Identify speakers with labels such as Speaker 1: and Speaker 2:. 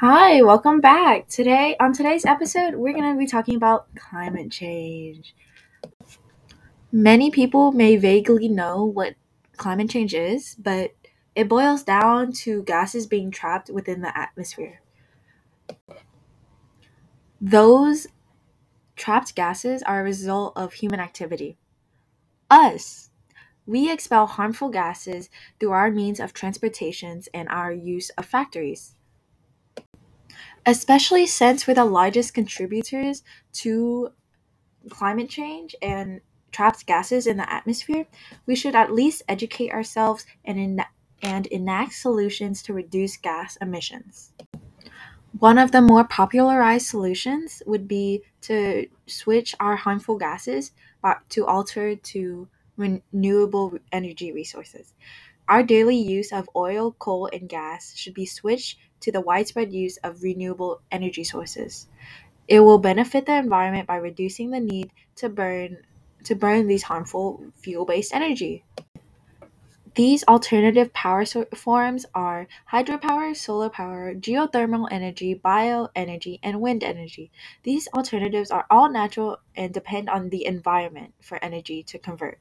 Speaker 1: Hi, welcome back. Today, on today's episode, we're going to be talking about climate change. Many people may vaguely know what climate change is, but it boils down to gases being trapped within the atmosphere. Those trapped gases are a result of human activity. Us. We expel harmful gases through our means of transportations and our use of factories especially since we're the largest contributors to climate change and trapped gases in the atmosphere, we should at least educate ourselves and, en- and enact solutions to reduce gas emissions. One of the more popularized solutions would be to switch our harmful gases uh, to alter to renewable energy resources. Our daily use of oil, coal, and gas should be switched to the widespread use of renewable energy sources. It will benefit the environment by reducing the need to burn to burn these harmful fuel-based energy. These alternative power so- forms are hydropower, solar power, geothermal energy, bioenergy, and wind energy. These alternatives are all natural and depend on the environment for energy to convert.